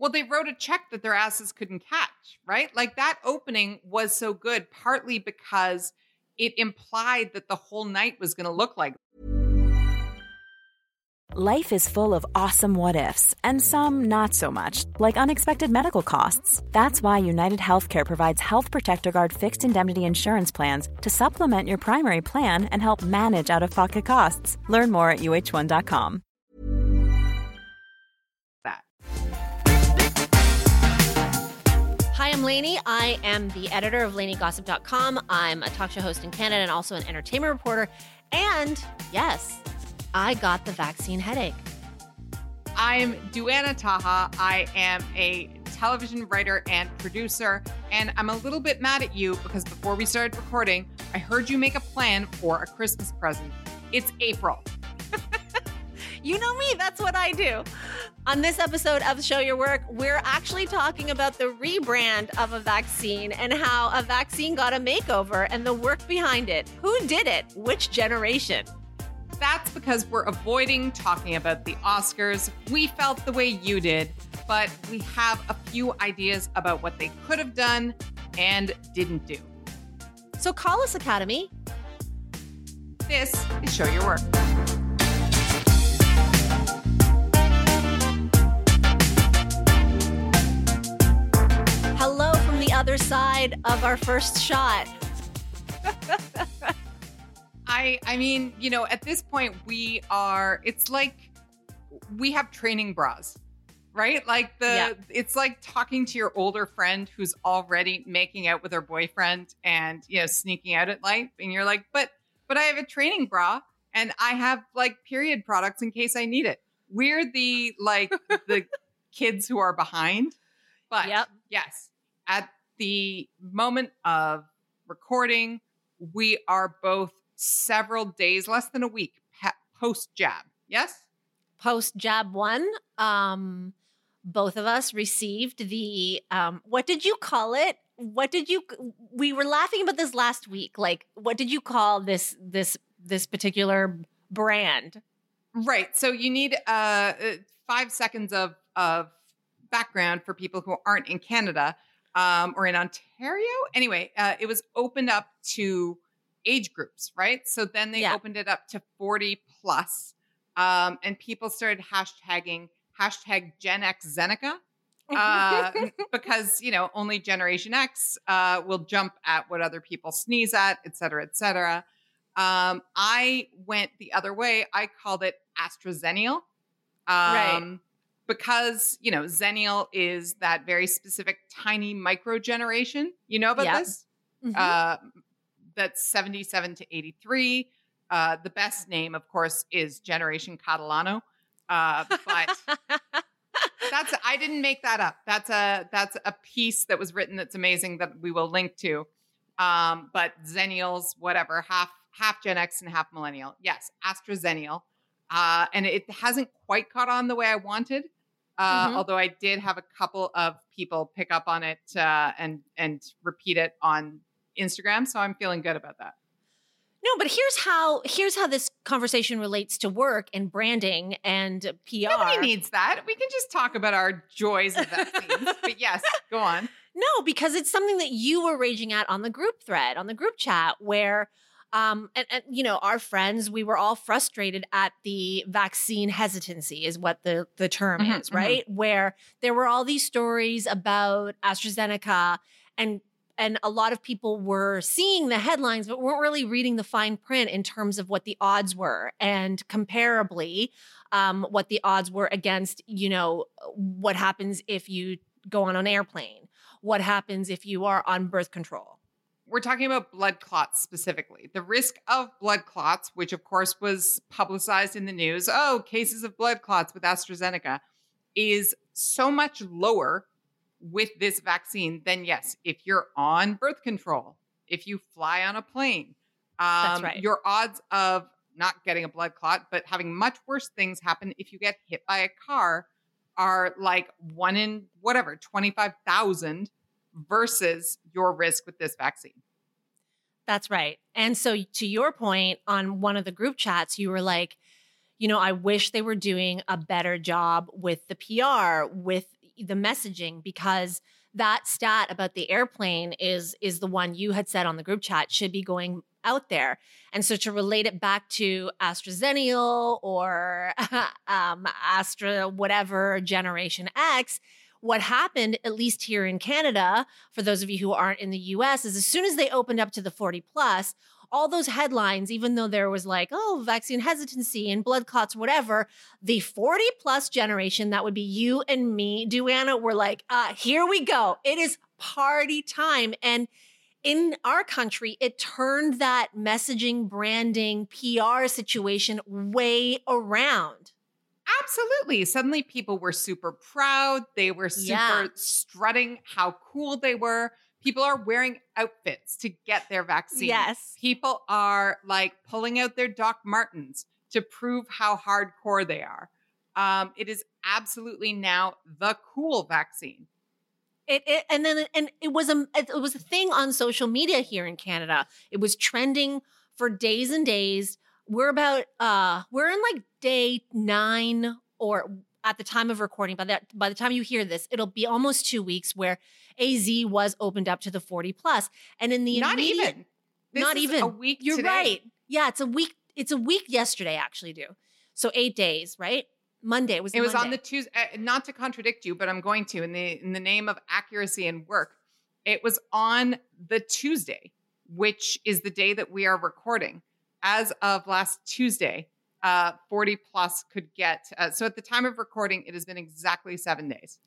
Well, they wrote a check that their asses couldn't catch, right? Like that opening was so good, partly because it implied that the whole night was going to look like. Life is full of awesome what ifs, and some not so much, like unexpected medical costs. That's why United Healthcare provides Health Protector Guard fixed indemnity insurance plans to supplement your primary plan and help manage out of pocket costs. Learn more at uhone.com. I'm Lainey. I am the editor of LaineyGossip.com. I'm a talk show host in Canada and also an entertainment reporter. And yes, I got the vaccine headache. I'm Duana Taha. I am a television writer and producer, and I'm a little bit mad at you because before we started recording, I heard you make a plan for a Christmas present. It's April. You know me, that's what I do. On this episode of Show Your Work, we're actually talking about the rebrand of a vaccine and how a vaccine got a makeover and the work behind it. Who did it? Which generation? That's because we're avoiding talking about the Oscars. We felt the way you did, but we have a few ideas about what they could have done and didn't do. So call us, Academy. This is Show Your Work. Other side of our first shot. I I mean, you know, at this point we are it's like we have training bras. Right? Like the Yeah. it's like talking to your older friend who's already making out with her boyfriend and you know sneaking out at night and you're like, "But but I have a training bra and I have like period products in case I need it." We're the like the kids who are behind. But Yep. yes, at the moment of recording, we are both several days, less than a week post jab. Yes? Post jab one, um, both of us received the um, what did you call it? What did you? We were laughing about this last week. Like, what did you call this this this particular brand? Right. So you need uh, uh, five seconds of, of background for people who aren't in Canada um, or in Ontario. Anyway, uh, it was opened up to age groups, right? So then they Yeah. opened it up to 40 plus, um, and people started hashtagging hashtag Gen X Zeneca. uh, because you know only Generation X uh, will jump at what other people sneeze at, et cetera, et cetera. Um, I went the other way. I called it AstraZeneal, um, Right. Because you know Zennial is that very specific tiny micro generation. You know about this? Mhm. Uh, that's seventy-seven to eighty-three. Uh, the best name, of course, is Generation Catalano. Uh, but that's I didn't make that up. That's a that's a piece that was written that's amazing that we will link to. Um, but Zennials, whatever, half half Gen X and half millennial. Yes, AstraZeneal. Uh, and it hasn't quite caught on the way I wanted. Uh, Mhm. Although I did have a couple of people pick up on it uh, and and repeat it on Instagram, so I'm feeling good about that. No, but here's how here's how this conversation relates to work and branding and PR. Nobody needs that. We can just talk about our joys of vaccines. but yes, go on. No, because it's something that you were raging at on the group thread, on the group chat, where, um, and, and you know, our friends, we were all frustrated at the vaccine hesitancy, is what the the term Mhm, is, mhm. right? Where there were all these stories about AstraZeneca, and and a lot of people were seeing the headlines, but weren't really reading the fine print in terms of what the odds were, and comparably, um, what the odds were against, you know, what happens if you go on an airplane what happens if you are on birth control. We're talking about blood clots specifically. The risk of blood clots, which of course was publicized in the news, oh, cases of blood clots with AstraZeneca, is so much lower with this vaccine than, yes, if you're on birth control, if you fly on a plane. Um, right. Your odds of not getting a blood clot, but having much worse things happen if you get hit by a car are like one in whatever, 25,000 versus your risk with this vaccine. That's right. And so, to your point, on one of the group chats, you were like, you know, I wish they were doing a better job with the PR, with the messaging because that stat about the airplane is is the one you had said on the group chat should be going out there. And so to relate it back to AstraZeneca or um, Astra, whatever Generation X, what happened, at least here in Canada, for those of you who aren't in the US, is as soon as they opened up to the 40 plus, all those headlines, even though there was like, oh, vaccine hesitancy and blood clots, whatever, the 40 plus generation, that would be you and me, Duana, were like, uh, here we go. It is party time. And in our country, it turned that messaging, branding, PR situation way around. Absolutely. Suddenly people were super proud. They were super Yeah. strutting how cool they were. People are wearing outfits to get their vaccine. Yes. People are like pulling out their Doc Martens to prove how hardcore they are. Um, it is absolutely now the cool vaccine. It, it and then and it was a it was a thing on social media here in Canada. It was trending for days and days. We're about uh we're in like day 9 or at the time of recording by that by the time you hear this it'll be almost 2 weeks where AZ was opened up to the 40 plus and in the Not even. This not even a week. You're today. right. Yeah, it's a week it's a week yesterday actually due. So 8 days, right? Monday was It was on the Tuesday. Uh, not to contradict you, but I'm going to in the in the name of accuracy and work. It was on the Tuesday, which is the day that we are recording. As of last Tuesday, uh, 40 plus could get. Uh, so at the time of recording, it has been exactly seven days.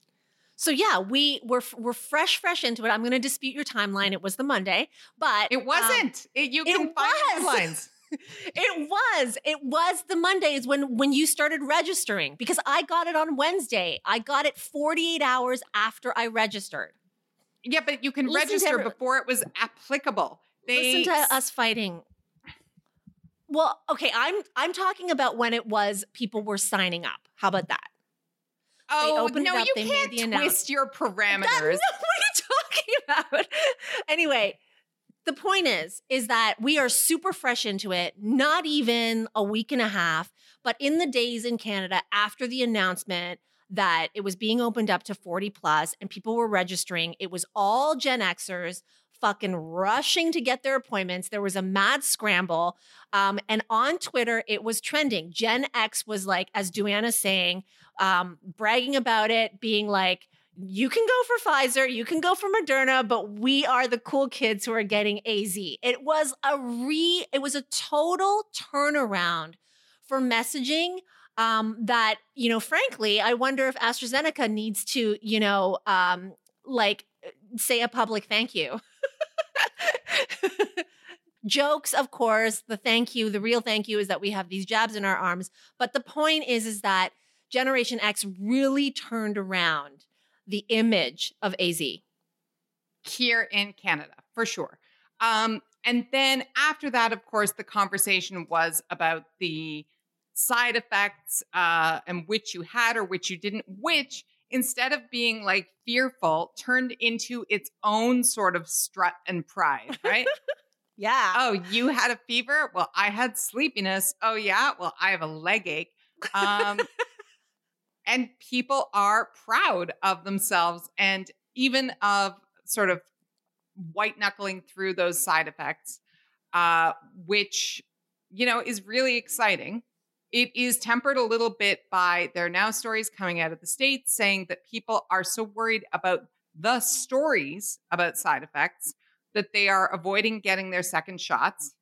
So yeah, we were we're fresh, fresh into it. I'm going to dispute your timeline. It was the Monday, but It um, wasn't. it, you it can find was. headlines. it was. It was the Mondays when when you started registering because I got it on Wednesday. I got it 48 hours after I registered. Yeah, but you can Listen register before it was applicable. They Listen to us fighting. Well, okay, I'm I'm talking about when it was people were signing up. How about that? Oh no, up, you can't twist announcement. your That- parameters. no, what are you talking about? anyway, the point is, is that we are super fresh into it, not even a week and a half, but in the days in Canada after the announcement that it was being opened up to 40 plus and people were registering, it was all Gen Xers fucking rushing to get their appointments. There was a mad scramble. Um, and on Twitter, it was trending. Gen X was like, as Duana's saying, um, bragging about it, being like, you can go for Pfizer, you can go for Moderna, but we are the cool kids who are getting AZ. It was a re, it was a total turnaround for messaging. Um, that you know, frankly, I wonder if AstraZeneca needs to, you know, um, like say a public thank you. Jokes, of course. The thank you, the real thank you is that we have these jabs in our arms. But the point is, is that Generation X really turned around the image of AZ. here in Canada, for sure. Um, and then after that, of course, the conversation was about the side effects uh, and which you had or which you didn't, which instead of being like fearful, turned into its own sort of strut and pride, right? Yeah. oh, you had a fever? Well, I had sleepiness. Oh, yeah. Well, I have a leg ache. Um, and people are proud of themselves and even of sort of white knuckling through those side effects, uh, which, you know, is really exciting. It is tempered a little bit by there are now stories coming out of the States saying that people are so worried about the stories about side effects that they are avoiding getting their second shots.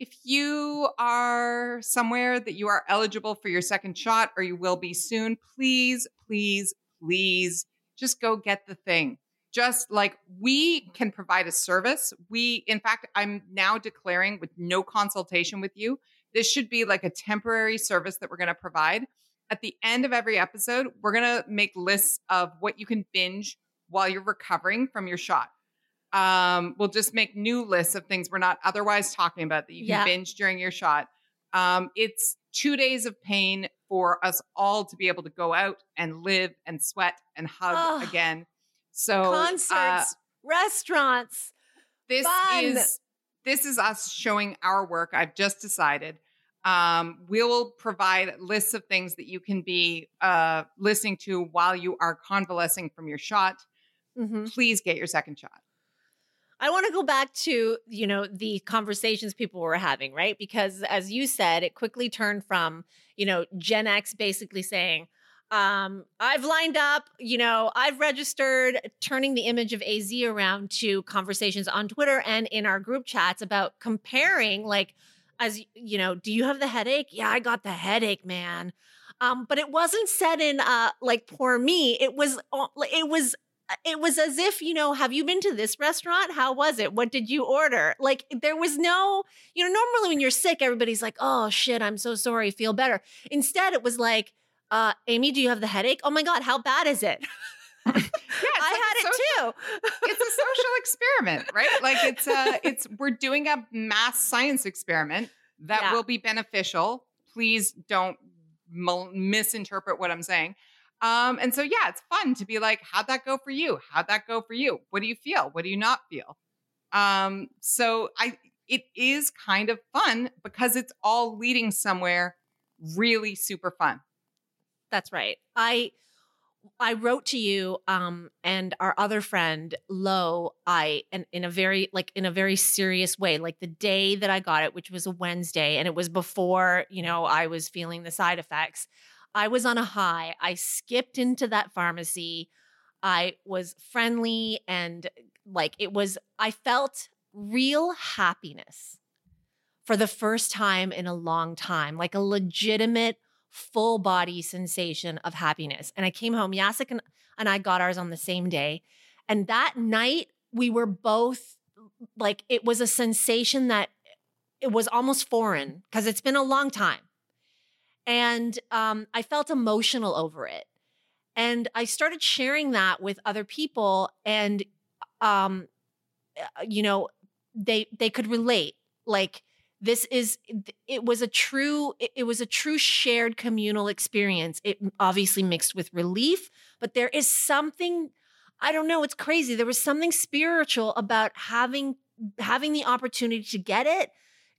If you are somewhere that you are eligible for your second shot or you will be soon, please, please, please just go get the thing. Just like we can provide a service. We, in fact, I'm now declaring with no consultation with you, this should be like a temporary service that we're going to provide. At the end of every episode, we're going to make lists of what you can binge while you're recovering from your shot. Um, we'll just make new lists of things we're not otherwise talking about that you can Yeah. binge during your shot. Um, it's two days of pain for us all to be able to go out and live and sweat and hug Ugh. again. So uh, Concerts, restaurants. this Fun. is this is us showing our work. I've just decided. Um, we will provide lists of things that you can be uh, listening to while you are convalescing from your shot. Mm-hmm. Please get your second shot. I want to go back to, you know, the conversations people were having, right? Because as you said, it quickly turned from, you know, Gen X basically saying, um, I've lined up, you know, I've registered, turning the image of AZ around to conversations on Twitter and in our group chats about comparing, like, as you know, do you have the headache? Yeah, I got the headache, man. Um, but it wasn't said in uh like poor me. It was uh, it was it was as if, you know, have you been to this restaurant? How was it? What did you order? Like there was no, you know, normally when you're sick, everybody's like, oh shit, I'm so sorry, feel better. Instead, it was like, uh, Amy, do you have the headache? Oh my God, how bad is it? Yeah, I like a had it too. it's a social experiment, right? Like it's uh it's we're doing a mass science experiment that Yeah. will be beneficial. Please don't mal- misinterpret what I'm saying. Um, and so yeah, it's fun to be like, how'd that go for you? How'd that go for you? What do you feel? What do you not feel? Um, so I it is kind of fun because it's all leading somewhere really super fun. That's right. I I wrote to you um and our other friend Lo I and in a very like in a very serious way like the day that I got it which was a Wednesday and it was before you know I was feeling the side effects I was on a high I skipped into that pharmacy I was friendly and like it was I felt real happiness for the first time in a long time like a legitimate full body sensation of happiness. And I came home, Jacek and, and I got ours on the same day. And that night, we were both like, it was a sensation that it was almost foreign because it's been a long time. And um, I felt emotional over it. And I started sharing that with other people. And, um, uh, you know, they they could relate. Like, this is it was a true it, was a true shared communal experience it obviously mixed with relief but there is something i don't know it's crazy there was something spiritual about having having the opportunity to get it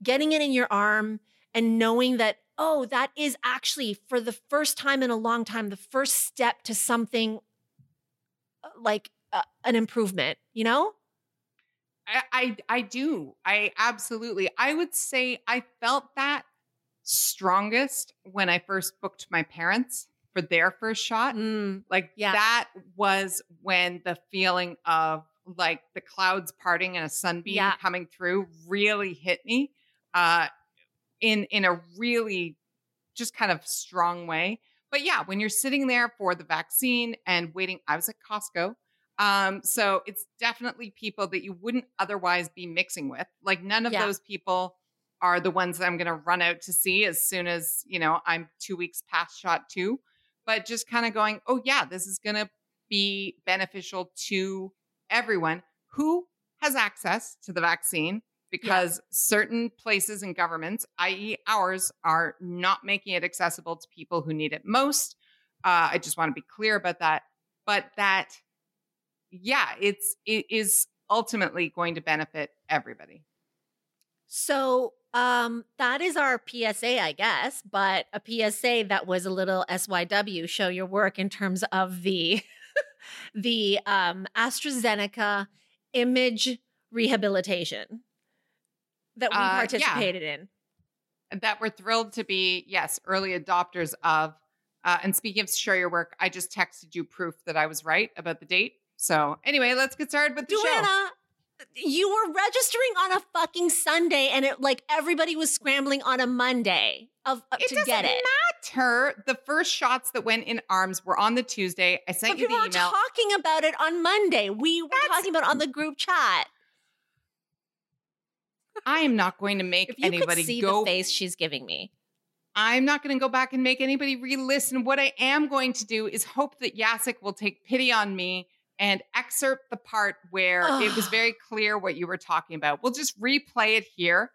getting it in your arm and knowing that oh that is actually for the first time in a long time the first step to something uh, like uh, an improvement you know I, I I do. I absolutely. I would say I felt that strongest when I first booked my parents for their first shot. Mm, Like Yeah. that was when the feeling of like the clouds parting and a sunbeam Yeah. coming through really hit me uh in in a really just kind of strong way. But yeah, when you're sitting there for the vaccine and waiting, I was at Costco. Um, so it's definitely people that you wouldn't otherwise be mixing with. Like none of Yeah. those people are the ones that I'm going to run out to see as soon as, you know, I'm 2 weeks past shot 2, but just kind of going, "Oh yeah, this is going to be beneficial to everyone who has access to the vaccine because certain places and governments, i.e., ours, are not making it accessible to people who need it most. Uh, I just want to be clear about that. But that, yeah, it's it is ultimately going to benefit everybody. So um that is our PSA, I guess, but a PSA that was a little SYW, show your work in terms of the the um AstraZeneca image rehabilitation that we Uh, yeah. participated in. that we're thrilled to be, yes, early adopters of. Uh, and speaking of share your work, I just texted you proof that I was right about the date. So anyway, let's get started with the show. Duana, you were registering on a fucking Sunday and it like everybody was scrambling on a Monday of uh, It to doesn't get it. matter. The first shots that went in arms were on the Tuesday. I sent But you the were email. talking about it on Monday. We were That's- talking about it on the group chat. I am not going to make anybody could see go. the face she's giving me. I'm not going to go back and make anybody re-listen. What I am going to do is hope that Jacek will take pity on me and excerpt the part where it was very clear what you were talking about. We'll just replay it here.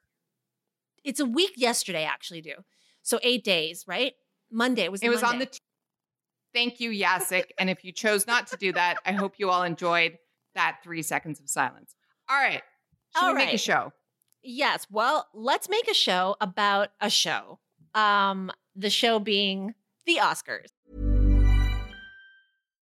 It's a week yesterday, actually, do. So eight days, right? Monday was. It was on the. T- Thank you, Jacek. and if you chose not to do that, I hope you all enjoyed that three seconds of silence. All right. Should All we make a show? Yes. Well, let's make a show about a show. Um, the show being the Oscars.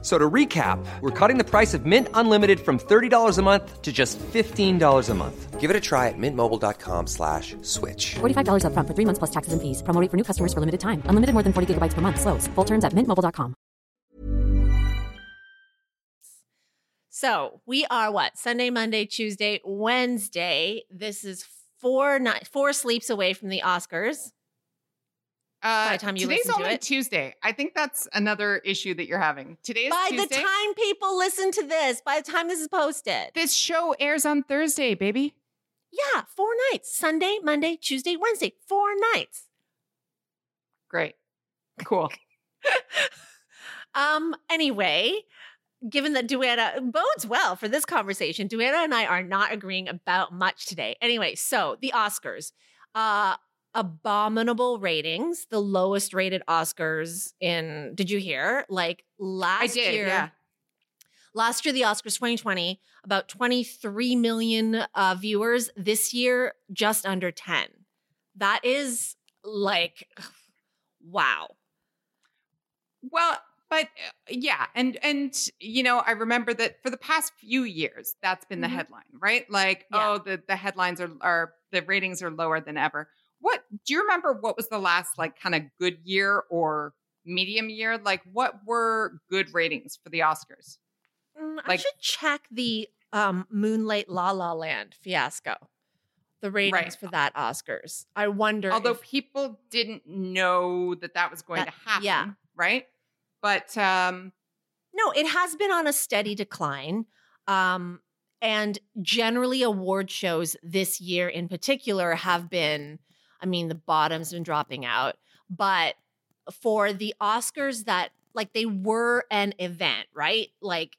F- So to recap, we're cutting the price of Mint Unlimited from $30 a month to just $15 a month. Give it a try at mintmobile.com slash switch. $45 upfront for three months plus taxes and fees. Promo rate for new customers for limited time. Unlimited more than 40 gigabytes per month. Slows. Full terms at mintmobile.com. So we are what? Sunday, Monday, Tuesday, Wednesday. This is four night, four sleeps away from the Oscars. Uh, By the time you today's listen to only it. Tuesday. I think that's another issue that you're having. Today is By Tuesday. the time people listen to this, by the time this is posted, this show airs on Thursday, baby. yeah, four nights: Sunday, Monday, Tuesday, Wednesday. Four nights. Great. Cool. Um. Anyway, given that Duana bodes well for this conversation, Duana and I are not agreeing about much today. Anyway, so the Oscars, uh, abominable ratings, the lowest rated Oscars in. Did you hear? Like last I did. year, Yeah. last year the Oscars 2020, about 23 million uh, viewers. This year, just under 10. That is like, wow. Well, but uh, yeah, and and you know, I remember that for the past few years, that's been the Mhm. headline, right? Like, Yeah. oh, the the headlines are are the ratings are lower than ever. What do you remember? What was the last like kind of good year or medium year? Like, what were good ratings for the Oscars? Mm, I should check the um, Moonlight La La Land fiasco, the ratings Right. for that Oscars. I wonder. Although if- people didn't know that that was going That- to happen, yeah. right? But um, no, it has been on a steady decline. Um, and generally, award shows this year in particular have been, I mean, the bottom's been dropping out. But for the Oscars that, like, they were an event, right? Like,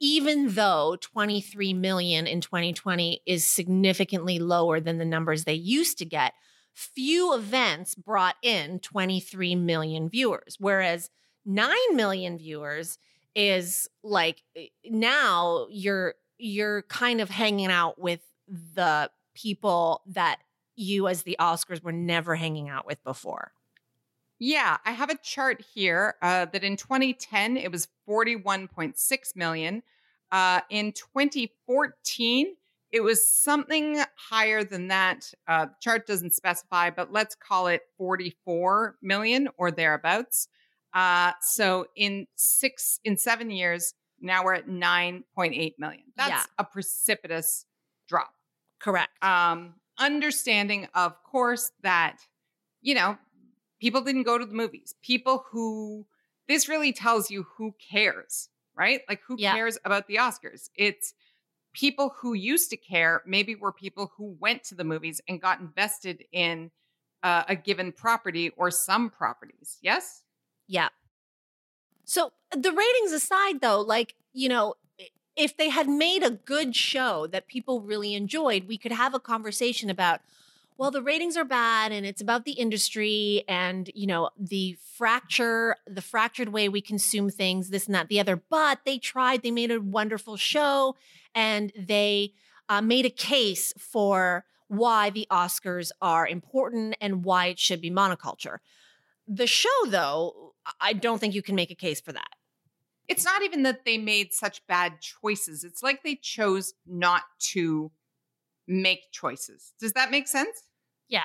even though 23 million in 2020 is significantly lower than the numbers they used to get, few events brought in 23 million viewers. Whereas 9 million viewers is like eh, now you're you're kind of hanging out with the people that you as the Oscars were never hanging out with before. Yeah, I have a chart here uh, that in 2010 it was 41.6 million. Uh, in 2014, it was something higher than that. Uh, chart doesn't specify, but let's call it 44 million or thereabouts. Uh, so in six, in seven years, now we're at 9.8 million. That's Yeah. a precipitous drop Correct. um understanding of course that you know people didn't go to the movies. People who this really tells you who cares right? Like who Yeah. cares about the oscars? It's people who used to care maybe were people who went to the movies and got invested in uh, a given property or some properties. Yes? Yeah. So the ratings aside, though, like, you know, if they had made a good show that people really enjoyed, we could have a conversation about, well, the ratings are bad and it's about the industry and, you know, the fracture, the fractured way we consume things, this and that, the other. But they tried, they made a wonderful show and they uh, made a case for why the Oscars are important and why it should be monoculture. The show, though, I don't think you can make a case for that. It's not even that they made such bad choices it's like they chose not to make choices does that make sense Yeah.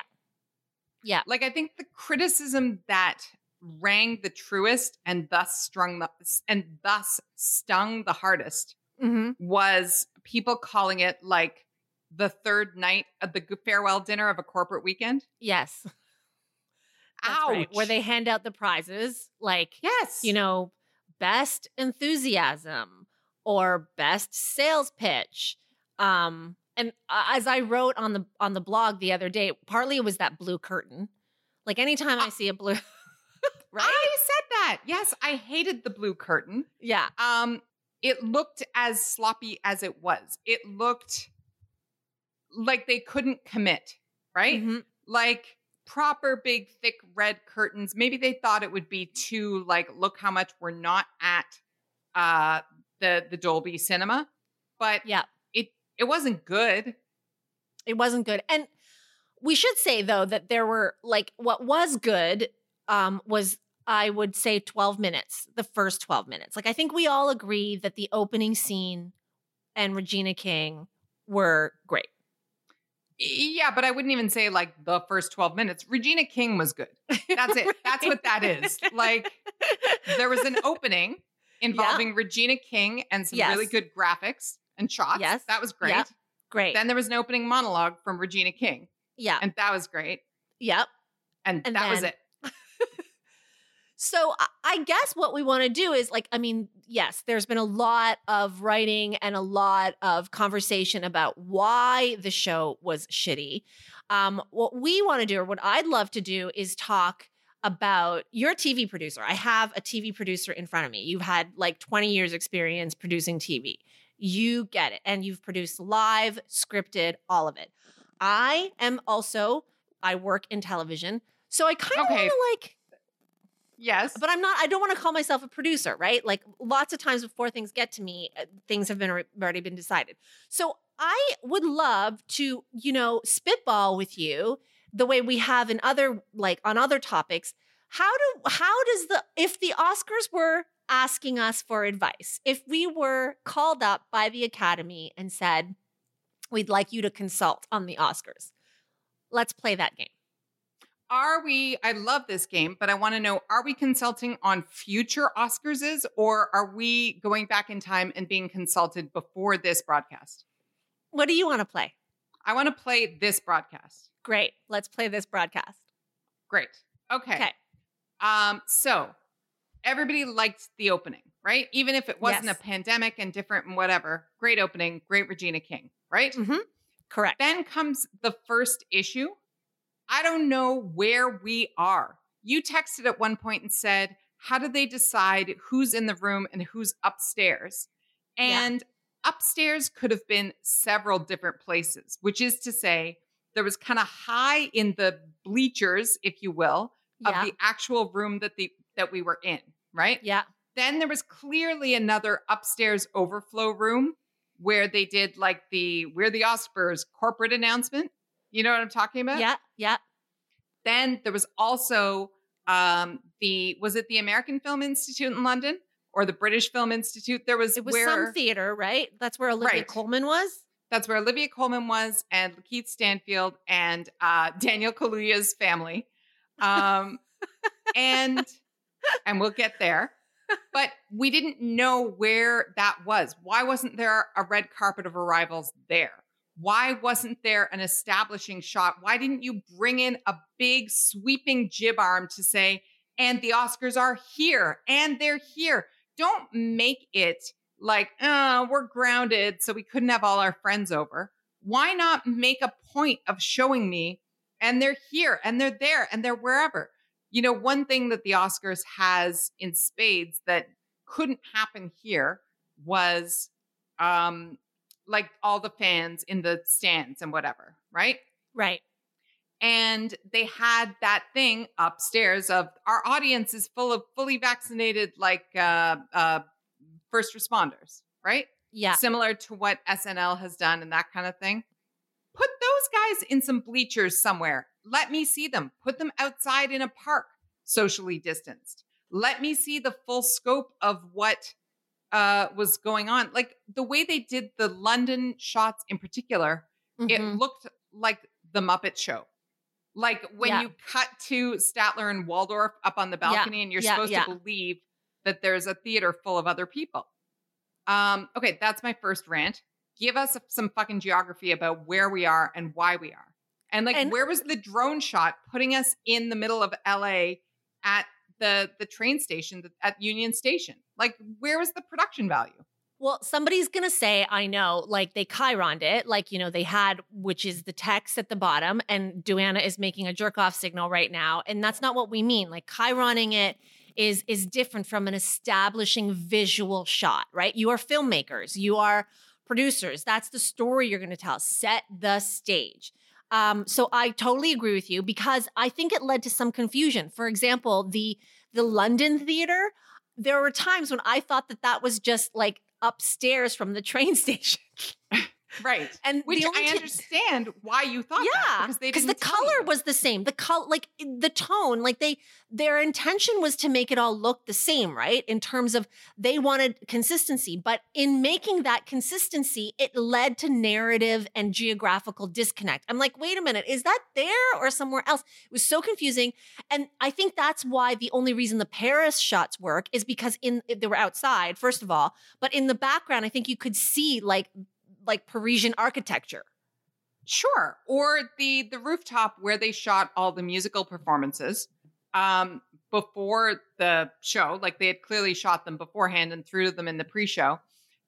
Yeah. like i think the criticism that rang the truest and thus strung the and thus stung the hardest Mm-hmm. was people calling it like the third night of the farewell dinner of a corporate weekend Yes. That's Ouch. right, Where they hand out the prizes, like, yes you know, best enthusiasm or best sales pitch. Um, and uh, as I wrote on the on the blog the other day, partly it was that blue curtain. Like anytime I see a blue, right? i said that yes i hated the blue curtain yeah, Um, it looked as sloppy as it was. It looked like they couldn't commit, right? Mhm. Like proper big thick red curtains. Maybe they thought it would be too like look how much we're not at uh the the Dolby Cinema, but Yeah. it it wasn't good. It wasn't good. And we should say though that there were like what was good um was I would say 12 minutes, the first 12 minutes. Like I think we all agree that the opening scene and Regina King were great. Yeah, but I wouldn't even say like the first 12 minutes. Regina King was good. That's it. That's what that is. Like there was an opening involving Regina King and some Yes. really good graphics and shots. Yes. That was great. Yeah. great. Then there was an opening monologue from Regina King, yeah. and that was great. yep. And, And that was it. So I- guess what we want to do is like, I mean, yes, there's been a lot of writing and a lot of conversation about why the show was shitty. Um, what we want to do, or what I'd love to do, is talk about you're a TV producer. I have a TV producer in front of me. You've had like 20 years experience producing TV. You get it. And you've produced live, scripted, all of it. I am also, I work in television. So I kind of Okay. want to like Yes. but I'm not. I don't want to call myself a producer, right? Like lots of times before things get to me, uh, things have been already been decided. So I would love to, you know, spitball with you the way we have in other like on other topics. How do how does the if the Oscars were asking us for advice, if we were called up by the Academy and said, "We'd like you to consult on the Oscars," let's play that game. Are we, I love this game, but I want to know are we consulting on future Oscarses or are we going back in time and being consulted before this broadcast? What do you want to play? I want to play this broadcast. Great, let's play this broadcast. Great. Okay. Okay. Um, so everybody liked the opening, right? Even if it wasn't Yes. a pandemic and different and whatever. Great opening, great Regina King, right? Mhm. Correct. Then comes the first issue. I don't know where we are. You texted at one point and said, How do they decide who's in the room and who's upstairs? Yeah. And upstairs could have been several different places, which is to say, there was kind of high in the bleachers, if you will, of yeah. the actual room that the that we were in, right? yeah. Then there was clearly another upstairs overflow room where they did like the we're the Oscars corporate announcement. You know what I'm talking about? Yeah. Yeah. Then there was also um the was it the American Film Institute in London or the British Film Institute? There was It was where some theater, right? That's where Olivia Right. Coleman was. that's where Olivia Colman was and Keith Stanfield and uh Daniel Kaluuya's family. Um and and we'll get there. But we didn't know where that was. Why wasn't there a red carpet of arrivals there? Why wasn't there an establishing shot? Why didn't you bring in a big sweeping jib arm to say, and the Oscars are here and they're here? Don't make it like, oh, we're grounded, so we couldn't have all our friends over. Why not make a point of showing me, and they're here and they're there and they're wherever? You know, one thing that the Oscars has in spades that couldn't happen here was um like all the fans in the stands and whatever, right? Right. And they had that thing upstairs of our audience is full of fully vaccinated like uh uh first responders, right? Yeah. Similar to what SNL has done and that kind of thing. Put those guys in some bleachers somewhere. Let me see them. Put them outside in a park, socially distanced. Let me see the full scope of what uh, was going on. Like the way they did the London shots in particular, it Mhm. looked like the Muppet Show. Like when Yeah. you cut to Statler and Waldorf up on the Yeah. balcony, and you're Yeah, supposed yeah. to believe that there's a theater full of other people. Um, okay, that's my first rant. Give us some fucking geography about where we are and why we are. And like And- where was the drone shot putting us in the middle of LA at the the train station at Union Station? Like where was the production value? Well, somebody's gonna say, I know, like they chironed it, like you know, they had, which is the text at the bottom, and Duana is making a jerk off signal right now, and that's not what we mean. Like chironing it is is different from an establishing visual shot, right? You are filmmakers, you are producers. That's the story you're going to tell. Set the stage. Um, so I totally agree with you because I think it led to some confusion. For example, the the London theater, there were times when I thought that that was just like upstairs from the train station. Right. And Which the I ti- understand why you thought that. Because they because the color you. was the same. The color, like the tone, like they, their intention was to make it all look the same, right? In terms of they wanted consistency, but in making that consistency, it led to narrative and geographical disconnect. I'm like, wait a minute, is that there or somewhere else? It was so confusing, and I think that's why the only reason the Paris shots work is because in they were outside, first of all, but in the background, I think you could see like like Parisian architecture. Sure. Or the the rooftop where they shot all the musical performances um before the show, like they had clearly shot them beforehand and threw them in the pre-show.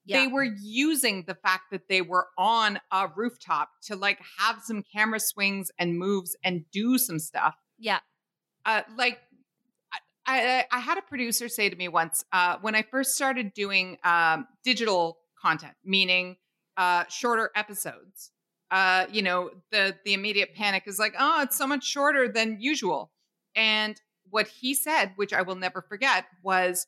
They were using the fact that they were on a rooftop to like have some camera swings and moves and do some stuff. yeah. Uh like I, I, I had a producer say to me once uh, when I first started doing um, digital content, meaning uh, shorter episodes. Uh, you know, the the immediate panic is like, oh, it's so much shorter than usual. And what he said, which I will never forget, was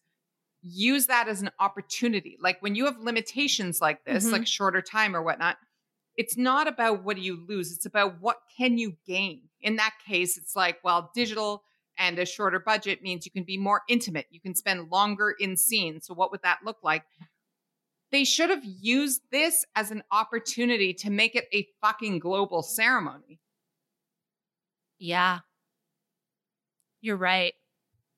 use that as an opportunity. Like when you have limitations like this, Mhm. like shorter time or whatnot, it's not about what do you lose. It's about what can you gain. In that case, it's like, well, digital and a shorter budget means you can be more intimate. You can spend longer in scene. So what would that look like? They should have used this as an opportunity to make it a fucking global ceremony, Yeah. You're right.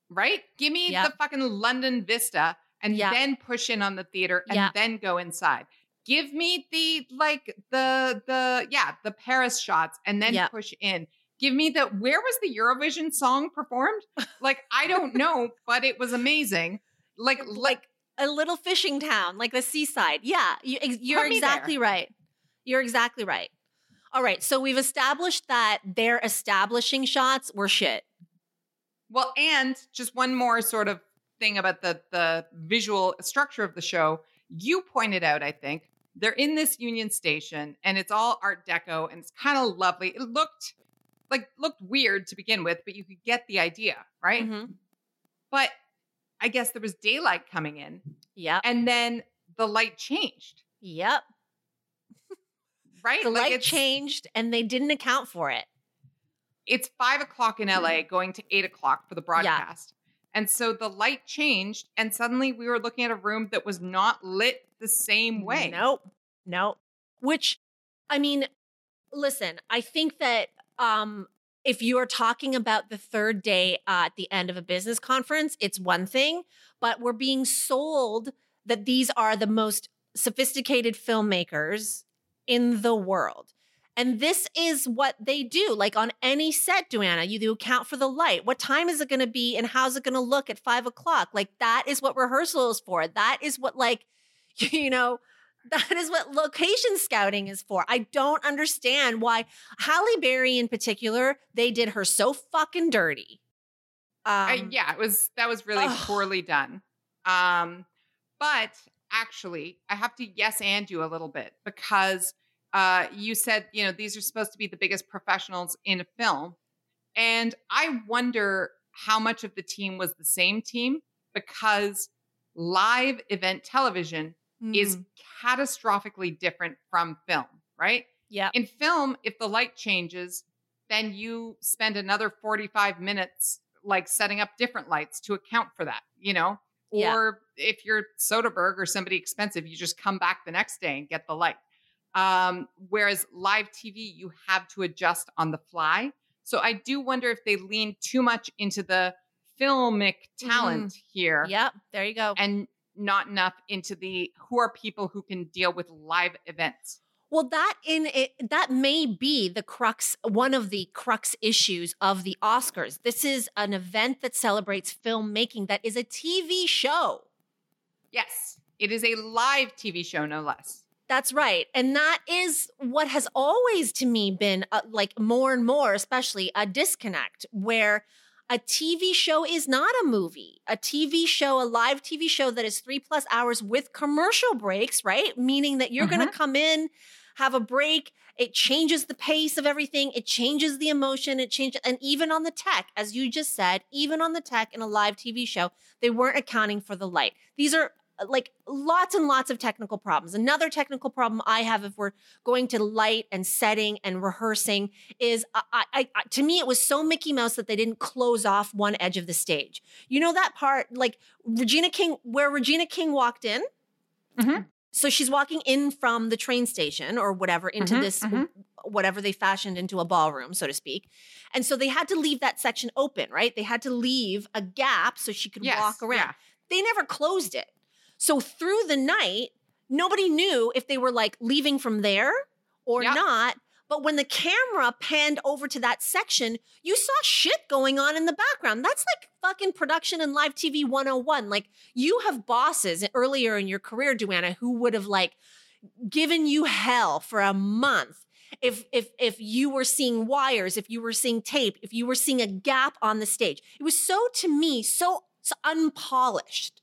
right? Give me Yep. the fucking London Vista and then push in on the theater and then go inside. Give me the like the the yeah, the Paris shots and then push in. Give me the where was the Eurovision song performed? Like I don't know, but it was amazing. Like like A little fishing town, like the seaside. Yeah. you, you're Put there. exactly right. You're exactly right. All right. So we've established that their establishing shots were shit. Well, and just one more sort of thing about the the visual structure of the show. You pointed out, I think, they're in this Union Station and it's all Art Deco and it's kind of lovely. It looked like looked weird to begin with, but you could get the idea, right? Mhm. But I guess there was daylight coming in, Yeah. and then the light changed, Yep. right? The Like, light changed and they didn't account for it. it's five o'clock in LA going to eight o'clock for the broadcast. And so the light changed, and suddenly we were looking at a room that was not lit the same way. Nope. Nope. Which, I mean, listen, I think that um, if you're talking about the third day uh, at the end of a business conference, it's one thing, but we're being sold that these are the most sophisticated filmmakers in the world. And this is what they do. Like on any set, Duana, you do account for the light. What time is it going to be and how's it going to look at five o'clock? Like that is what rehearsal is for. That is what, like, you know, that is what location scouting is for. I don't understand why Halle Berry in particular, they did her so fucking dirty. Um, I- yeah, it was that was really Ugh. poorly done. Um, but actually, I have to yes and you a little bit because uh, you said you know these are supposed to be the biggest professionals in a film, and I wonder how much of the team was the same team because live event television is mm, catastrophically different from film, right? yeah. In film, if the light changes, then you spend another 45 minutes like setting up different lights to account for that, you know? Yeah. Or if you're Soderbergh or somebody expensive, you just come back the next day and get the light. Um, whereas live TV, you have to adjust on the fly. So I do wonder if they lean too much into the filmic talent here Yep. There you go. and not enough into the who are people who can deal with live events. Well, that in it, that may be the crux, one of the crux issues of the Oscars. This is an event that celebrates filmmaking that is a TV show. Yes, it is a live TV show, no less. That's right. And that is what has always to me been uh, like more and more, especially a disconnect where A TV show is not a movie. A TV show, a live TV show that is three plus hours with commercial breaks, right? Meaning that you're going to mm-hmm. come in, have a break. It changes the pace of everything. It changes the emotion. It changes, and even on the tech, as you just said, even on the tech in a live TV show, they weren't accounting for the light. These are like lots and lots of technical problems. Another technical problem I have if we're going to light and setting and rehearsing is I, I, I, to me it was so Mickey Mouse that they didn't close off one edge of the stage. You know that part like Regina King where Regina King walked in? Mhm. So she's walking in from the train station or whatever into Mhm, this mhm. whatever they fashioned into a ballroom, so to speak. And so they had to leave that section open, right? They had to leave a gap so she could Yes, walk around. yeah. They never closed it. So through the night, nobody knew if they were like leaving from there or Yeah. not. But when the camera panned over to that section, you saw shit going on in the background. That's like fucking production and live TV 101. Like you have bosses earlier in your career, Duana, who would have like given you hell for a month if if if you were seeing wires, if you were seeing tape, if you were seeing a gap on the stage. It was so to me so, so unpolished.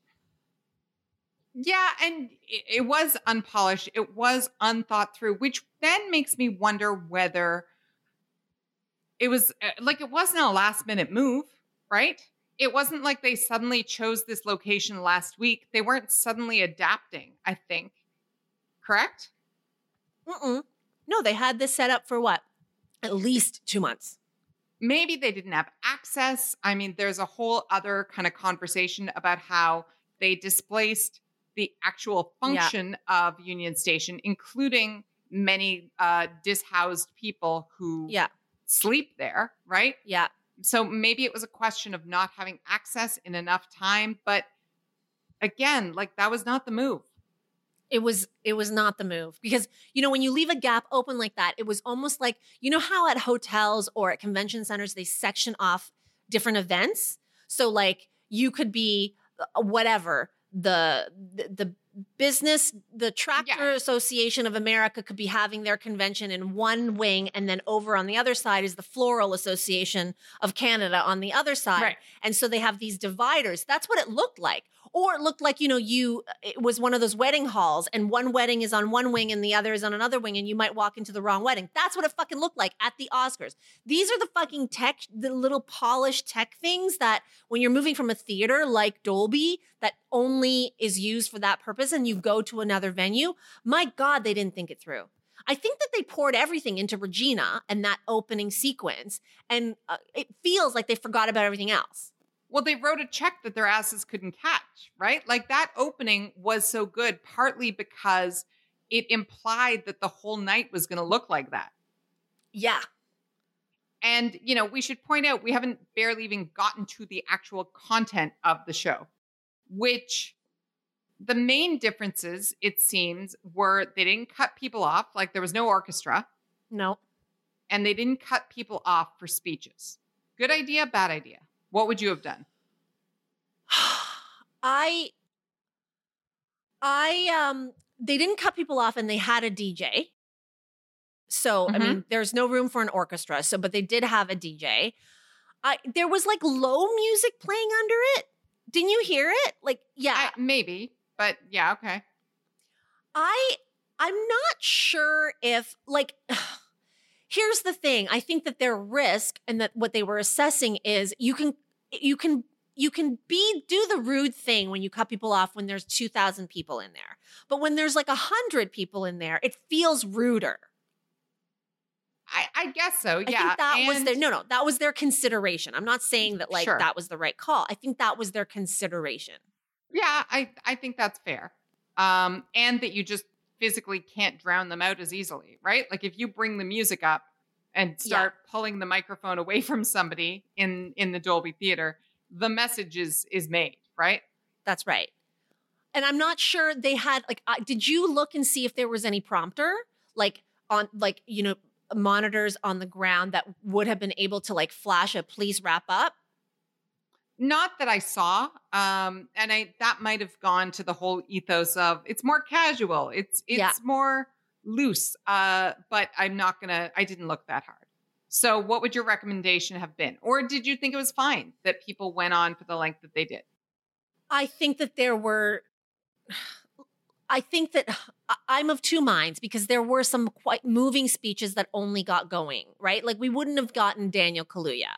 Yeah, and it, was unpolished. It was unthought through, which then makes me wonder whether it was uh, like it wasn't a last minute move, right? It wasn't like they suddenly chose this location last week. They weren't suddenly adapting, I think. Correct? Mm-mm. No, they had this set up for what? At least two months. maybe they didn't have access. I mean, there's a whole other kind of conversation about how they displaced the actual Yeah. function of Union Station, including many uh, dishoused people who Yeah, sleep there, right? yeah. So maybe it was a question of not having access in enough time. But again, like that was not the move. It was it was not the move because you know when you leave a gap open like that, it was almost like you know how at hotels or at convention centers they section off different events. So like you could be uh, whatever the the, business the tractor association of america could be having their convention in one wing and then over on the other side is the floral association of canada on the other side. Right. and so they have these dividers. That's what it looked like or it looked like you know you it was one of those wedding halls and one wedding is on one wing and the other is on another wing and you might walk into the wrong wedding. That's what it fucking looked like at the oscars. These are the fucking tech the little polished tech things that when you're moving from a theater like dolby that only is used for that purpose and you go to another venue my god they didn't think it through. I think that they poured everything into Regina and that opening sequence, and uh, it feels like they forgot about everything else. Well, they wrote a check that their asses couldn't catch, right? Like that opening was so good, partly because it implied that the whole night was going to look like that. Yeah, And, you know, we should point out we haven't barely even gotten to the actual content of the show, which the main differences, it seems, were they didn't cut people off, like there was no orchestra, no, and they didn't cut people off for speeches. Good idea, bad idea. What would you have done? I, I, um, they didn't cut people off, and they had a DJ. So I Mhm. mean, there's no room for an orchestra. So, but they did have a DJ. I there was like low music playing under it. Didn't you hear it? Like, yeah, I- maybe, but yeah, okay. I I'm not sure if like here's the thing. I think that their risk and that what they were assessing is you can you can you can be do the rude thing when you cut people off when there's 2000 people in there. But when there's like 100 people in there, it feels ruder. I, I guess so. yeah I think that was their no no, that was their consideration. I'm not saying that like Sure. that was the right call. I think that was their consideration. Yeah, I, I think that's fair. Um, and that you just physically can't drown them out as easily, right? Like if you bring the music up and Yeah. start pulling the microphone away from somebody in in the Dolby Theater, the message is is made, right? That's right. And I'm not sure they had like. Uh, did you look and see if there was any prompter, like on like you know monitors on the ground that would have been able to like flash a please wrap up? Not that I saw. Um, and I that might have gone to the whole ethos of it's more casual. It's it's Yeah. more loose. Uh, but I'm not gonna I didn't look that hard. So, what would your recommendation have been? Or did you think it was fine that people went on for the length that they did? I think that there were. I think that I'm of two minds because there were some quite moving speeches that only got going, right? Like we wouldn't have gotten Daniel Kaluuya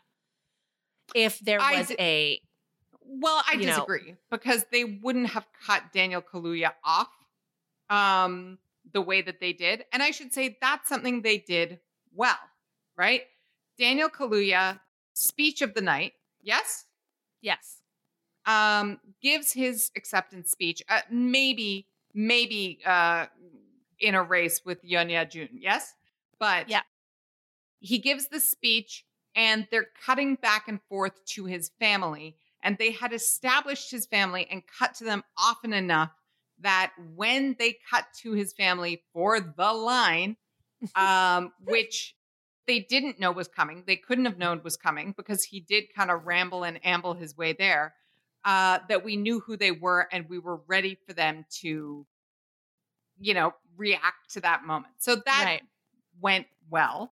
if there was a Well, I You know. disagree because they wouldn't have cut Daniel Kaluuya off um, the way that they did. And I should say that's something they did well, right? Daniel Kaluuya, speech of the night, yes, yes. um, gives his acceptance speech, uh, maybe, maybe uh, in a race with Youn Yuh-jung, yes? But Yeah. he gives the speech and they're cutting back and forth to his family. And they had established his family and cut to them often enough that when they cut to his family for the line, um, which they didn't know was coming, they couldn't have known was coming because he did kind of ramble and amble his way there. Uh, that we knew who they were and we were ready for them to, you know, react to that moment. So that Right. went well,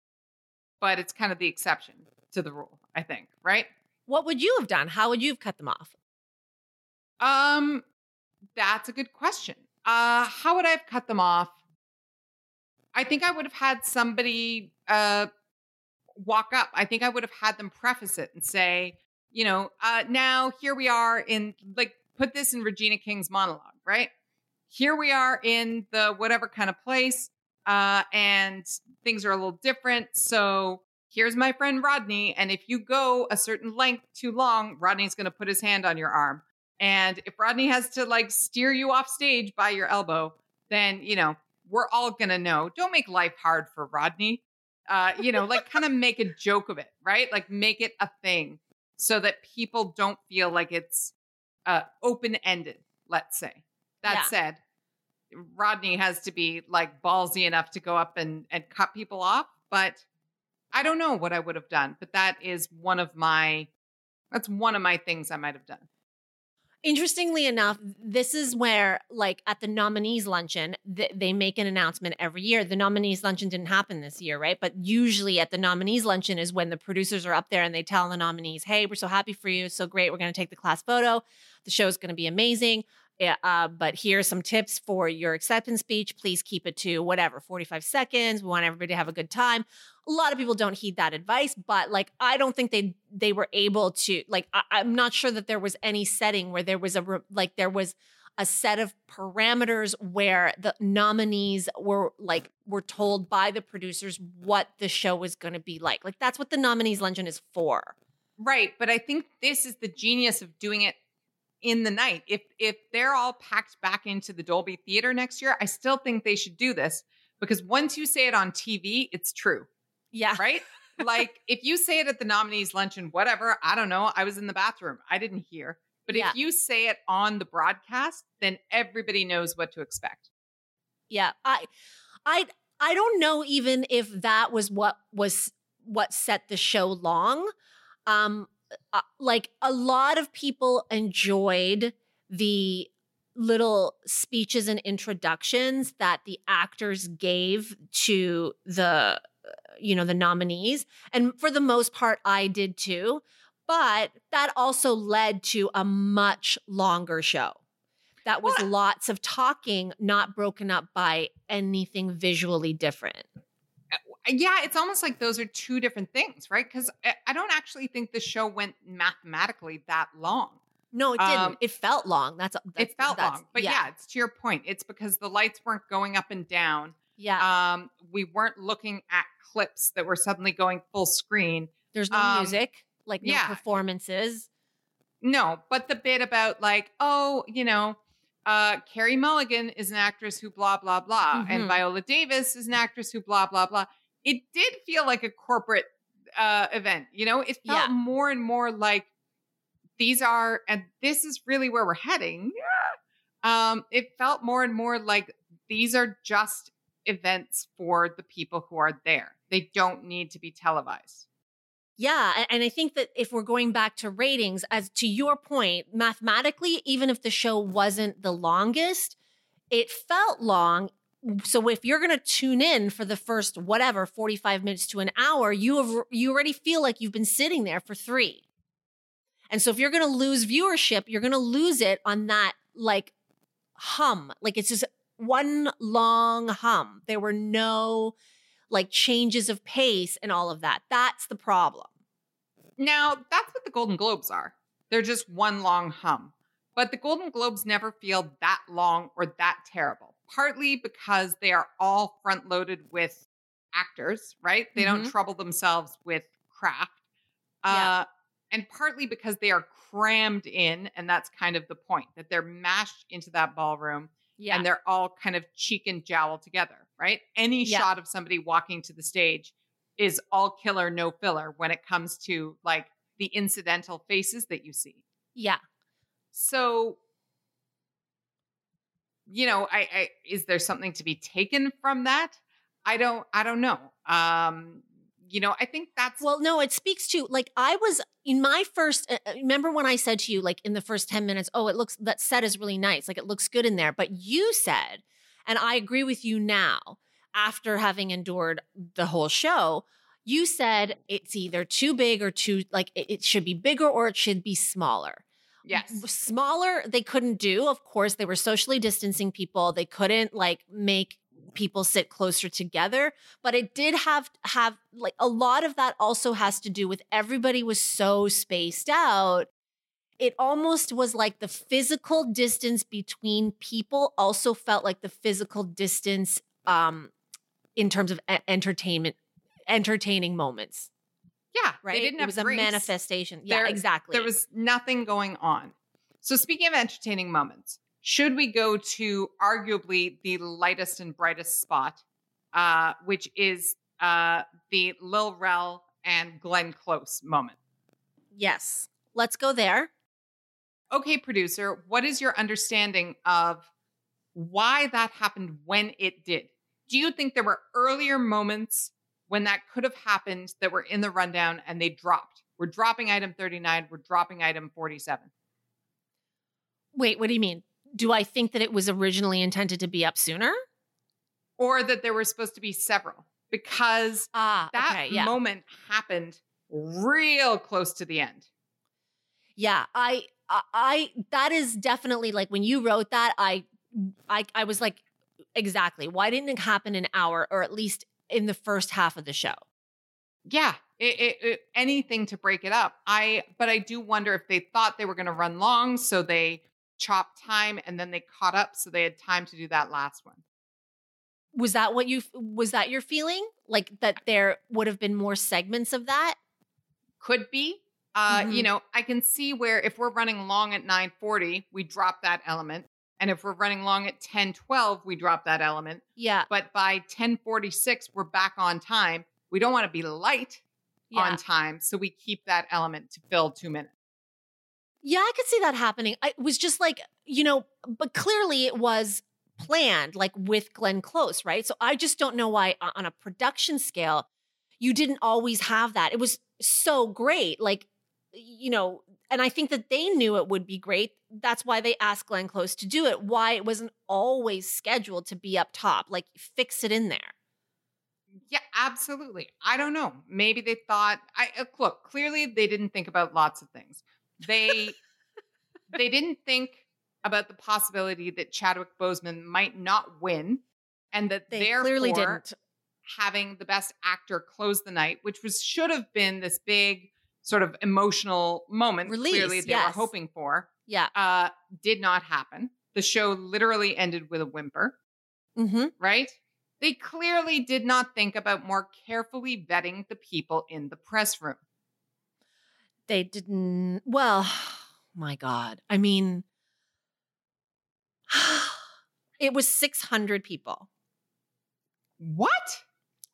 but it's kind of the exception to the rule, I think, right? What would you have done? How would you have cut them off? Um, that's a good question. Uh, how would I have cut them off? I think I would have had somebody uh walk up. I think I would have had them preface it and say, you know, uh now here we are in like put this in Regina King's monologue, right? Here we are in the whatever kind of place, uh, and things are a little different. So here's my friend Rodney, and if you go a certain length too long, Rodney's going to put his hand on your arm. And if Rodney has to like steer you off stage by your elbow, then, you know, we're all going to know. Don't make life hard for Rodney. Uh, you know, like kind of make a joke of it, right? Like make it a thing so that people don't feel like it's uh, open ended, let's say. That Yeah. said, Rodney has to be like ballsy enough to go up and, and cut people off. But I don't know what I would have done. But that is one of my, that's one of my things I might have done. Interestingly enough, this is where, like at the nominees luncheon, th- they make an announcement every year. The nominees luncheon didn't happen this year, right? But usually at the nominees luncheon is when the producers are up there and they tell the nominees, "Hey, we're so happy for you, It's so great. We're going to take the class photo. The show is going to be amazing. Uh, but here are some tips for your acceptance speech. Please keep it to whatever, 45 seconds. We want everybody to have a good time. A lot of people don't heed that advice, but like I don't think they they were able to like I, I'm not sure that there was any setting where there was a like there was a set of parameters where the nominees were like were told by the producers what the show was going to be like. Like that's what the nominees luncheon is for. Right. But I think this is the genius of doing it in the night. If if they're all packed back into the Dolby Theater next year, I still think they should do this because once you say it on TV, it's true, Yeah. right? like if you say it at the nominees luncheon, whatever, I don't know, I was in the bathroom, I didn't hear. But Yeah. if you say it on the broadcast, then everybody knows what to expect. Yeah. I I I don't know even if that was what was what set the show long. Um uh, like a lot of people enjoyed the little speeches and introductions that the actors gave to the uh, you know the nominees. And for the most part I did too. But that also led to a much longer show. That was Well- lots of talking not broken up by anything visually different Yeah, it's almost like those are two different things, right? Because I, don't actually think the show went mathematically that long. no it didn't Um, it felt long that's, that's it felt that's- long, but yeah. it's to your point. It's because the lights weren't going up and down. yeah Um, we weren't looking at clips that were suddenly going full screen. there's no um, music like no yeah. performances No, but the bit about like, oh, you know, uh, Carey Mulligan is an actress who blah blah blah, and Mhm. Viola Davis is an actress who blah blah blah. It did feel like a corporate uh, event. You know, it felt Yeah. more and more like these are, and this is really where we're heading. Um, it felt more and more like these are just events for the people who are there. They don't need to be televised. Yeah, and I think that if we're going back to ratings, as to your point, mathematically, even if the show wasn't the longest, it felt long so if you're going to tune in for the first whatever 45 minutes to an hour you have you already feel like you've been sitting there for 3 and so if you're going to lose viewership you're going to lose it on that like hum. Like it's just one long hum. There were no like changes of pace and all of that. That's the problem. Now, that's what the Golden Globes are. They're just one long hum. But the Golden Globes never feel that long or that terrible, partly because they are all front loaded with actors, right? They don't trouble themselves with craft. Yeah. Uh, and partly because they are crammed in. And that's kind of the point that they're mashed into that ballroom yeah and they're all kind of cheek and jowl together, right? Any Yeah. shot of somebody walking to the stage is all killer, no filler when it comes to like the incidental faces that you see. yeah So, you know, I, I is there something to be taken from that? I don't, I don't know. Um, you know, I think that's Well, no, it speaks to like I was in my first. Uh, uh, remember when I said to you, like in the first 10 minutes, oh, it looks that set is really nice. Like it looks good in there. But you said, and I agree with you now, after having endured the whole show, you said it's either too big or too, like it, it should be bigger or it should be smaller. Yes, Smaller, they couldn't do. Of course, they were socially distancing people. They couldn't like make people sit closer together but it did have have like a lot of that also has to do with everybody was so spaced out it almost was like the physical distance between people also felt like the physical distance um in terms of entertainment entertaining moments yeah, right They didn't it have was a grace. manifestation yeah There- exactly There was nothing going on. So, speaking of entertaining moments, should we go to arguably the lightest and brightest spot, uh, which is uh, the Lil Rel and Glenn Close moment? yes let's go there Okay, producer, what is your understanding of why that happened when it did? Do you think there were earlier moments when that could have happened that were in the rundown and they dropped? We're dropping item 39, we're dropping item 47. wait what do you mean do i think that it was originally intended to be up sooner or that there were supposed to be several because ah that okay, yeah moment happened real close to the end. Yeah, I, I, I, that is definitely like when you wrote that, I, I, I was like, exactly. Why didn't it happen an hour or at least in the first half of the show? Yeah, it, it, it- anything to break it up. I, but I do wonder if they thought they were going to run long, so they chopped time and then they caught up, so they had time to do that last one. Was that what you, was that your feeling? Like that there would have been more segments of that? Could be. Uh, You Mhm. know, I can see where if we're running long at 940, we drop that element. And if we're running long at 1012, we drop that element. Yeah. But by 1046, we're back on time. We don't want to be light Yeah. on time. So we keep that element to fill two minutes. Yeah, I could see that happening. I was just like, you know, but clearly it was planned, like with Glenn Close, right? So I just don't know why on a production scale, you didn't always have that. It was so great. Like, you know, and I think that they knew it would be great. That's why they asked Glenn Close to do it. Why it wasn't always scheduled to be up top. Like, fix it in there. Yeah, absolutely. I don't know. Maybe they thought I uh, look, clearly they didn't think about lots of things. They they didn't think about the possibility that Chadwick Boseman might not win and that They clearly didn't. having the best actor close the night, which was should have been this big sort of emotional moment Release, clearly they were hoping for, Yeah. uh, did not happen. The show literally ended with a whimper, Mm-hmm. right? They clearly did not think about more carefully vetting the people in the press room. They didn't. Well, my God. I mean, it was 600 people. What?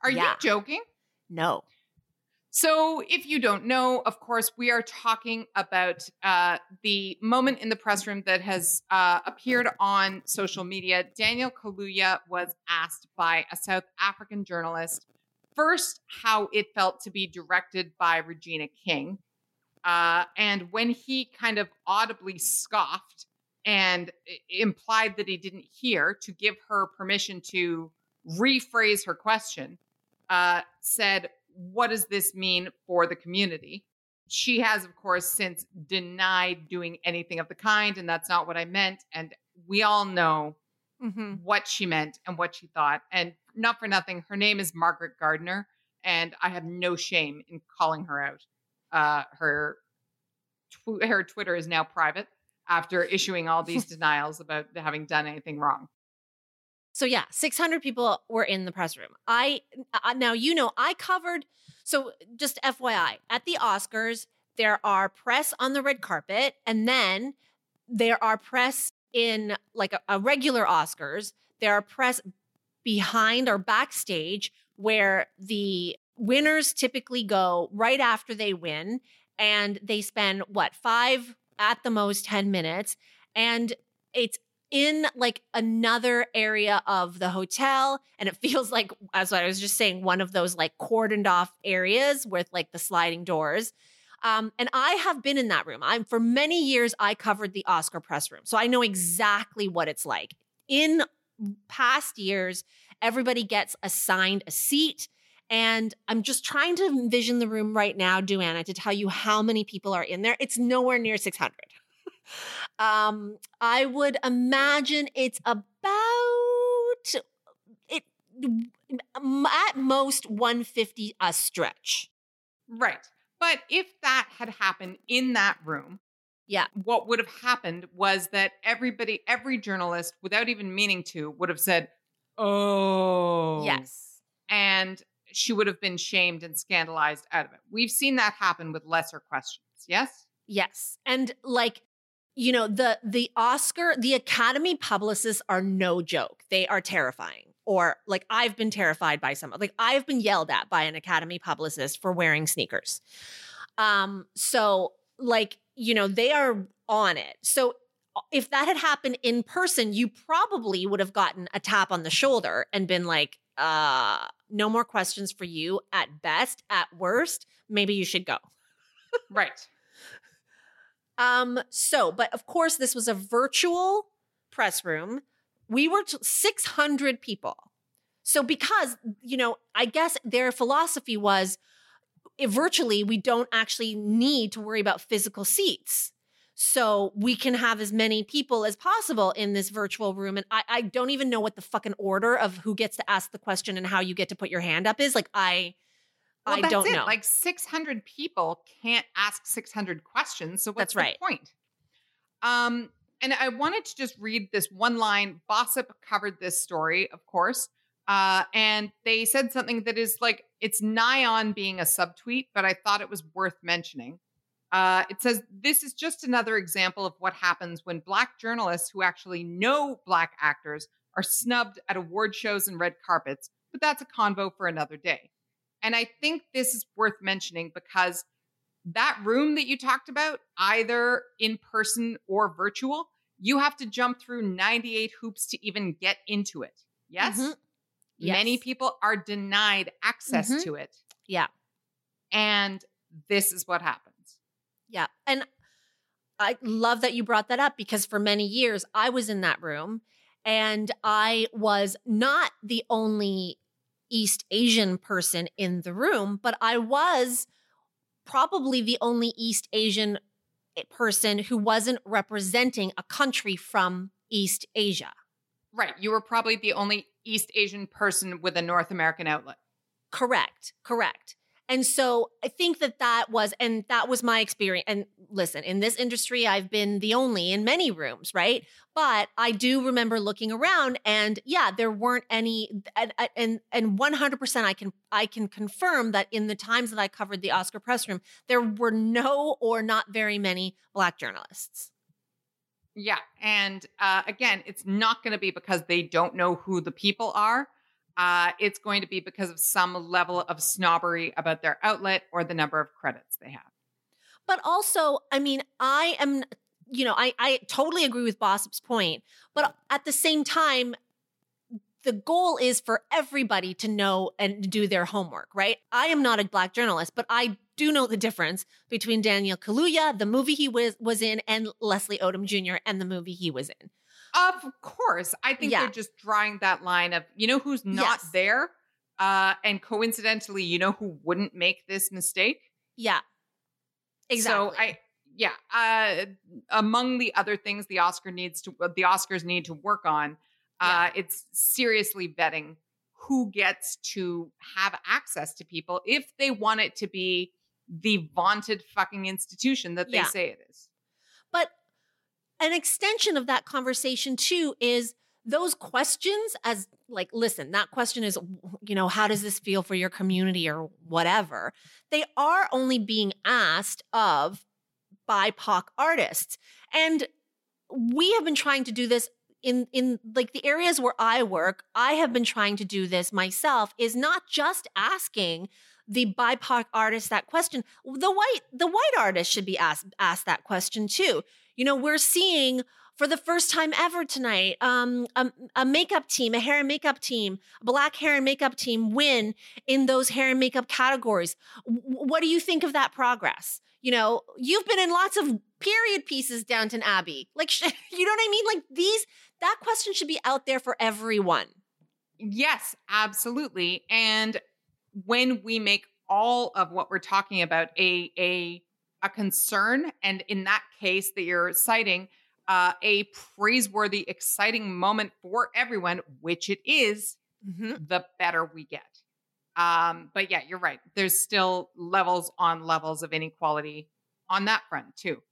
Are Yeah. you joking? No. So, if you don't know, of course, we are talking about uh, the moment in the press room that has uh, appeared on social media. Daniel Kaluuya was asked by a South African journalist first how it felt to be directed by Regina King. Uh, and when he kind of audibly scoffed, and implied that he didn't hear to give her permission to rephrase her question, uh, said, What does this mean for the community? She has, of course, since denied doing anything of the kind, and that's not what I meant. And we all know Mm-hmm. what she meant and what she thought. And not for nothing, her name is Margaret Gardner, and I have no shame in calling her out. Uh, her tw- her Twitter is now private after issuing all these denials about having done anything wrong. So yeah, 600 people were in the press room. I now you know I covered so just FYI, at the Oscars there are press on the red carpet and then there are press in like a, a regular Oscars. There are press behind or backstage where the winners typically go right after they win and they spend what, 5 at the most 10 minutes and it's in like another area of the hotel and it feels like as i was just saying one of those like cordoned off areas with like the sliding doors. Um, and i have been in that room. I'm for many years i covered the oscar press room so i know exactly what it's like. In past years everybody gets assigned a seat and i'm just trying to envision the room right now duana to tell you how many people are in there. It's nowhere near 600 um, I would imagine it's about it at most 150 a stretch. Right. But if that had happened in that room, Yeah. what would have happened was that everybody, every journalist, without even meaning to, would have said, Oh. Yes. And she would have been shamed and scandalized out of it. We've seen that happen with lesser questions. Yes? Yes. And like you know the the Oscar the Academy publicists are no joke. They are terrifying. Or like I've been terrified by some like I've been yelled at by an Academy publicist for wearing sneakers. Um so like you know they are on it. So uh, if that had happened in person, you probably would have gotten a tap on the shoulder and been like, uh, no more questions for you at best. At worst, maybe you should go. Right. Um, so, but of course, this was a virtual press room. We were t- 600 people. So, because, you know, I guess their philosophy was eh, virtually, we don't actually need to worry about physical seats. So we can have as many people as possible in this virtual room. And I, I don't even know what the fucking order of who gets to ask the question and how you get to put your hand up is. Like, I, Well, I that's don't it. know. Like 600 people can't ask 600 questions. So what's That's right. the point? Um, and I wanted to just read this one line. Bossip covered this story, of course. Uh, and they said something that is like, it's nigh on being a subtweet, but I thought it was worth mentioning. Uh, it says, This is just another example of what happens when Black journalists who actually know Black actors are snubbed at award shows and red carpets, but that's a convo for another day. And I think this is worth mentioning because that room that you talked about, either in person or virtual, you have to jump through 98 hoops to even get into it. Yes? Mhm. Many people are denied access Mhm. to it. Yeah. And this is what happens. Yeah. And I love that you brought that up because for many years I was in that room and I was not the only East Asian person in the room, but I was probably the only East Asian eh, person who wasn't representing a country from East Asia. Right. You were probably the only East Asian person with a North American outlet. Correct. Correct. And so I think that that was, and that was my experience. And listen, in this industry, I've been the only in many rooms, right? But I do remember looking around, and yeah, there weren't any, and and and one hundred percent, I can I can confirm that in the times that I covered the Oscar press room, there were no or not very many black journalists. Yeah. And uh, again, it's not going to be because they don't know who the people are. Uh, it's going to be because of some level of snobbery about their outlet or the number of credits they have. But also, I mean, I am, you know, I, I totally agree with Bossip's point, but at the same time, the goal is for everybody to know and do their homework, right? I am not a black journalist, but I do know the difference between Daniel Kaluuya, the movie he was was in, and Leslie Odom Jr. and the movie he was in. Of course. I think Yeah. they're just drawing that line of, you know who's not Yes. there? Uh, and coincidentally, you know who wouldn't make this mistake? Yeah, exactly. So I yeah, uh among the other things the Oscar needs to the Oscars need to work on, uh it's seriously vetting who gets to have access to people if they want it to be the vaunted fucking institution that they Yeah. say it is. But an extension of that conversation too is those questions as like listen that question is you know how does this feel for your community or whatever? They are only being asked of bipoc artists. And we have been trying to do this in in like the areas where I work I have been trying to do this myself is not just asking the BIPOC artist that question the white the white artist should be asked asked that question too. You know we're seeing for the first time ever tonight um, a, a makeup team a hair and makeup team a black hair and makeup team win in those hair and makeup categories. W- what do you think of that progress? You know you've been in lots of period pieces downton abbey. Like sh- you know what i mean? Like these that question should be out there for everyone. Yes, absolutely. And when we make all of what we're talking about a a a concern, and in that case that you're citing, uh, a praiseworthy, exciting moment for everyone, which it is, the better we get. Um, but yeah, you're right. There's still levels on levels of inequality on that front too.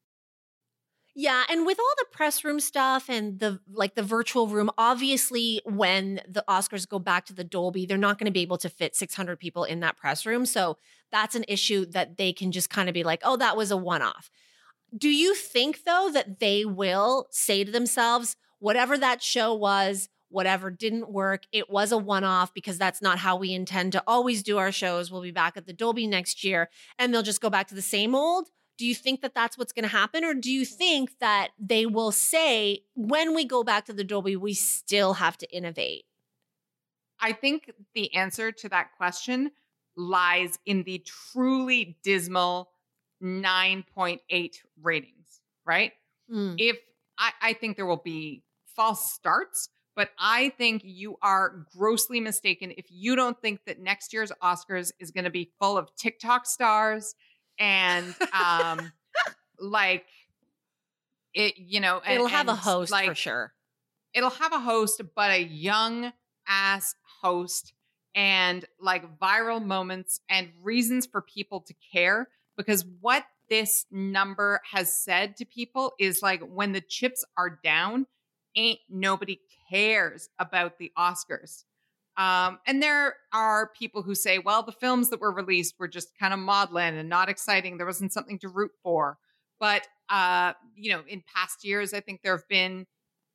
Yeah, and with all the press room stuff and the like the virtual room, obviously when the Oscars go back to the Dolby, they're not going to be able to fit 600 people in that press room. So that's an issue that they can just kind of be like, "Oh, that was a one-off." Do you think though that they will say to themselves, whatever that show was, whatever didn't work, it was a one-off because that's not how we intend to always do our shows. We'll be back at the Dolby next year and they'll just go back to the same old? Do you think that that's what's going to happen? Or do you think that they will say, when we go back to the Dolby, we still have to innovate? I think the answer to that question lies in the truly dismal 9.8 ratings, right? Mm. If I, I think there will be false starts, but I think you are grossly mistaken if you don't think that next year's Oscars is going to be full of TikTok stars and um like it, you know, and- It'll have a host like, for sure. it'll have a host, but a young ass host and like viral moments and reasons for people to care. Because what this number has said to people is like when the chips are down, ain't nobody cares about the Oscars. Um, and there are people who say, well, the films that were released were just kind of maudlin and not exciting. There wasn't something to root for. But, uh, you know, in past years, I think there have been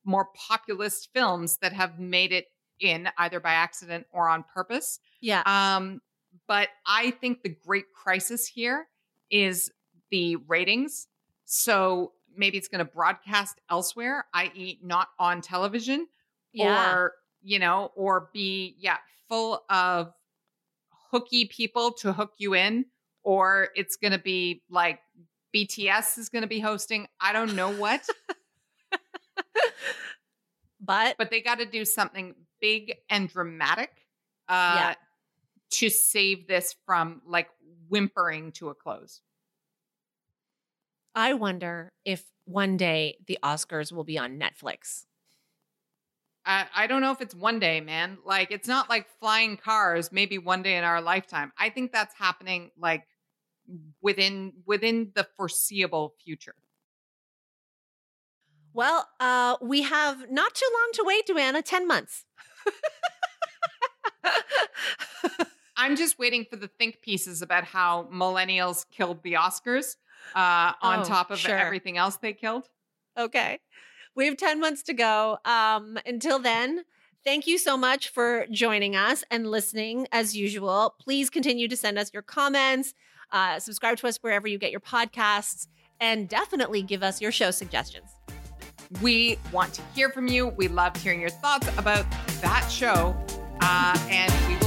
more populist films that have made it in either by accident or on purpose. Yeah. Um, but I think the great crisis here is the ratings. So maybe it's going to broadcast elsewhere, i.e., not on television, yeah. or you know, or be yeah full of hooky people to hook you in, or it's going to be like BTS is going to be hosting. I don't know what, but but they got to do something big and dramatic uh, Yeah. to save this from like whimpering to a close. I wonder if one day the Oscars will be on Netflix. I, I don't know if it's one day, man. Like it's not like flying cars. Maybe one day in our lifetime. I think that's happening like within within the foreseeable future. Well, uh, we have not too long to wait, Duana, 10 months. I'm just waiting for the think pieces about how millennials killed the Oscars uh, on Oh, top of sure. everything else they killed. Okay. We have 10 months to go. Um, until then, thank you so much for joining us and listening as usual. Please continue to send us your comments, uh, subscribe to us wherever you get your podcasts, and definitely give us your show suggestions. We want to hear from you. We loved hearing your thoughts about that show. Uh, and we will